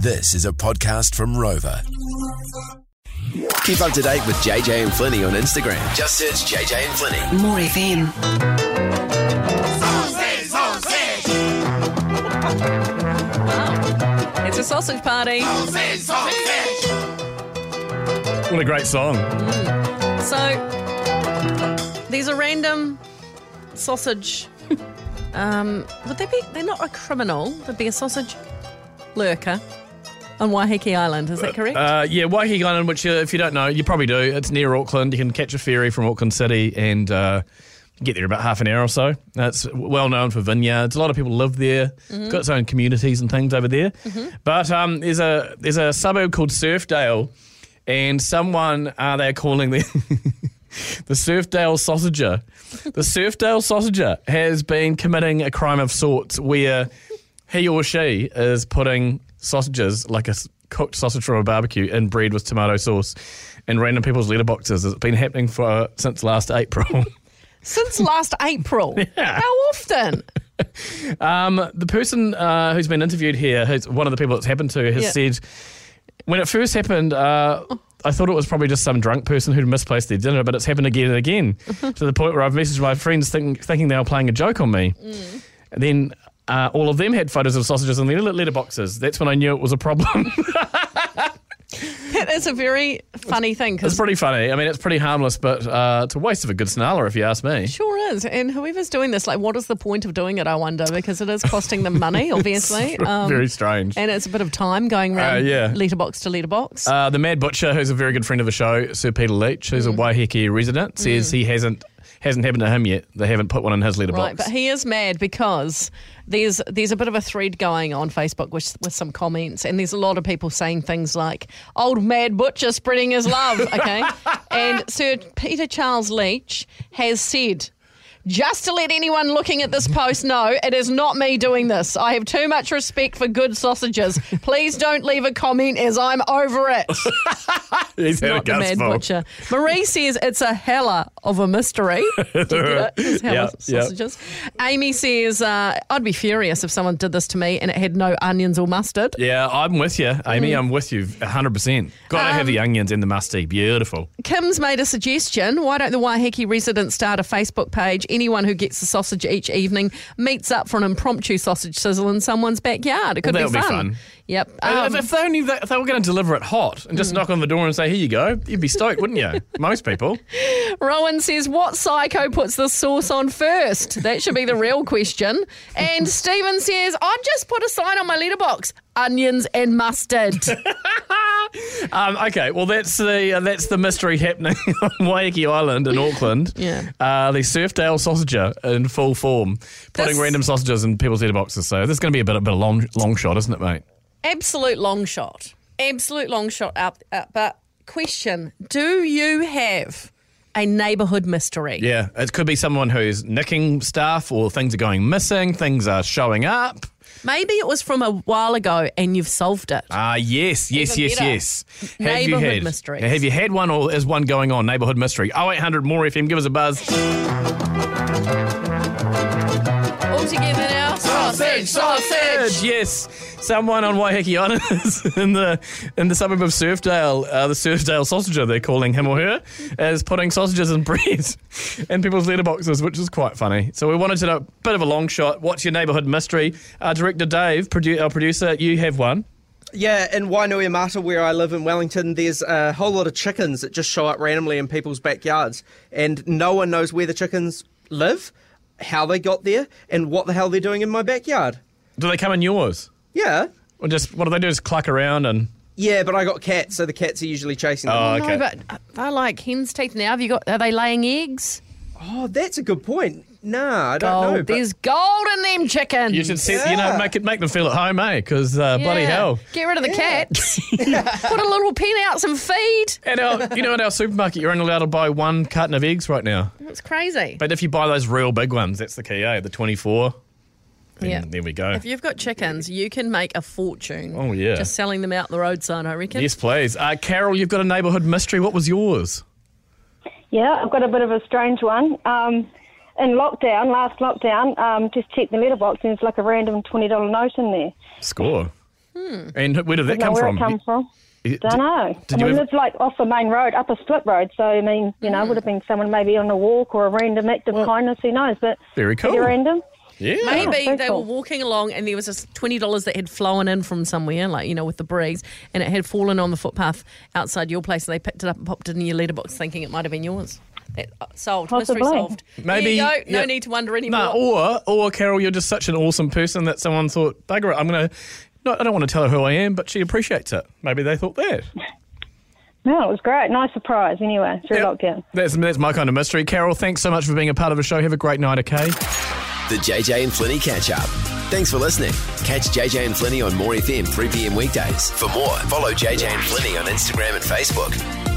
This is a podcast from Rova. Keep up to date with JJ and Flinny on Instagram. Just search JJ and Flinny. More FM. It's a sausage party. What a great song. So these are random sausage. um, would they be? They're not a criminal. They'd be a sausage lurker on Waiheke Island. Is that correct? Uh, yeah, Waiheke Island, which uh, if you don't know, you probably do. It's near Auckland. You can catch a ferry from Auckland City and uh, get there about half an hour or so. It's well known for vineyards. A lot of people live there. It's got its own communities and things over there. But um, there's a there's a suburb called Surfdale, and someone uh, they're calling the the Surfdale Sausager. The Surfdale Sausager has been committing a crime of sorts where he or she is putting sausages like a cooked sausage from a barbecue in bread with tomato sauce in random people's letterboxes. It's been happening for since last April. Since last April. Yeah. How often? um, the person uh, who's been interviewed here, who's one of the people it's happened to, has Yeah. said when it first happened. Uh, I thought it was probably just some drunk person who'd misplaced their dinner, but it's happened again and again to the point where I've messaged my friends think, thinking they were playing a joke on me. And then uh, all of them had photos of sausages in their letterboxes. That's when I knew it was a problem. That is a very funny thing it's pretty funny. I mean, it's pretty harmless, but uh, it's a waste of a good snarler, if you ask me. Sure is. And whoever's doing this, like, what is the point of doing it, I wonder? Because it is costing them money, obviously. Um, Very strange. and it's a bit of time going around Uh, yeah. letterbox to letterbox. Uh, the Mad Butcher, who's a very good friend of the show, Sir Peter Leitch, who's a Waiheke resident, says he hasn't hasn't happened to him yet. They haven't put one in his letterbox. Right, but he is mad because there's there's a bit of a thread going on Facebook with, with some comments, and there's a lot of people saying things like "old mad butcher spreading his love," okay, and Sir Peter Charles Leitch has said. Just to let anyone looking at this post know, it is not me doing this. I have too much respect for good sausages. Please don't leave a comment as I'm over it. He's had not the a mad butcher. Marie says it's a hella of a mystery. Do you get it? It's hella Yeah, yeah. sausages. Amy says uh, I'd be furious if someone did this to me and it had no onions or mustard. Yeah, I'm with you, Amy. I'm with you 100%. Got to have the onions and the musty. Beautiful. Kim's made a suggestion. Why don't the Waiheke residents start a Facebook page? Anyone who gets a sausage each evening meets up for an impromptu sausage sizzle in someone's backyard. It could Well, be, that'll be fun. fun. Yep. Um, if, if they only if they were going to deliver it hot and just knock on the door and say, "Here you go," you'd be stoked, wouldn't you? Most people. Rowan says, What psycho puts the sauce on first? That should be the real question. And Stephen says, I'd just put a sign on my letterbox onions and mustard. Um, okay, well that's the uh, that's the mystery happening on Waiheke Island in Auckland. Yeah. uh, the Surfdale sausager in full form, putting This- random sausages in people's letterboxes. So this is going to be a bit a bit of long long shot, isn't it, mate? Absolute long shot. Absolute long shot up. up. But question Do you have a neighbourhood mystery? Yeah, it could be someone who's nicking stuff, or things are going missing, things are showing up. Maybe it was from a while ago and you've solved it. Ah, yes, yes, Even yes, better. yes. Have you Neighbourhood had mysteries. Have you had one, or is one going on? Neighbourhood mystery. Oh, 0800 more FM. Give us a buzz. All together now. Sausage, sausage. Yes, someone on Waiheke Island in the in the suburb of Surfdale, uh, the Surfdale sausager, they're calling him or her, is putting sausages and bread in people's letterboxes, which is quite funny. So we wanted to know a bit of a long shot. What's your neighbourhood mystery? Uh, Director Dave, produ- our producer, you have one. Yeah, in Wainuiomata, where I live in Wellington, there's a whole lot of chickens that just show up randomly in people's backyards, and no one knows where the chickens live, how they got there, and what the hell they're doing in my backyard. Do they come in yours? Yeah. Or just what do they do? Just cluck around and Yeah, but I got cats, so the cats are usually chasing them. Oh, No, okay. but uh, they're like hen's teeth now. Have you got? Are they laying eggs? Oh, that's a good point. Nah, I don't Gold. know. but- There's gold in them chickens. you should set, you know make it make them feel at home, eh? Because uh, bloody Yeah. hell. Get rid of the cats. Put a little pen out, some feed. At our, you know, at our supermarket, you're only allowed to buy one carton of eggs right now. It's crazy. But if you buy those real big ones, that's the key, eh? The 24. Then Yeah. There we go. If you've got chickens, you can make a fortune. Oh, yeah. Just selling them out the roadside, I reckon. Yes, please. Uh, Carol, you've got a neighbourhood mystery. What was yours? Yeah, I've got a bit of a strange one. Um, in lockdown, last lockdown, um, just checked the letterbox and there's like a random $20 note in there. Score. And where did that Know come where from? it come from? Did- Don't know. Did I mean, ever- it's like off the main road, up a split road. So I mean, you know, it would have been someone maybe on a walk or a random act of kindness. Who knows? But Very pretty cool. random. Yeah. Maybe very they cool. were walking along and there was this twenty dollars that had flown in from somewhere, like you know, with the breeze, and it had fallen on the footpath outside your place. And they picked it up and popped it in your letterbox, thinking it might have been yours. That, uh, solved. Mystery solved. Maybe- There you go. No yeah. need to wonder anymore. No, or or Carol, you're just such an awesome person that someone thought, bugger it, I'm gonna. No, I don't want to tell her who I am, but she appreciates it. Maybe they thought that. No, it was great. Nice surprise. Anyway, through Yep. lockdown. That's that's my kind of mystery. Carol, thanks so much for being a part of the show. Have a great night, okay? The JJ and Flinny catch up. Thanks for listening. Catch JJ and Flinny on More FM 3 p.m. weekdays. For more, follow JJ and Flinny on Instagram and Facebook.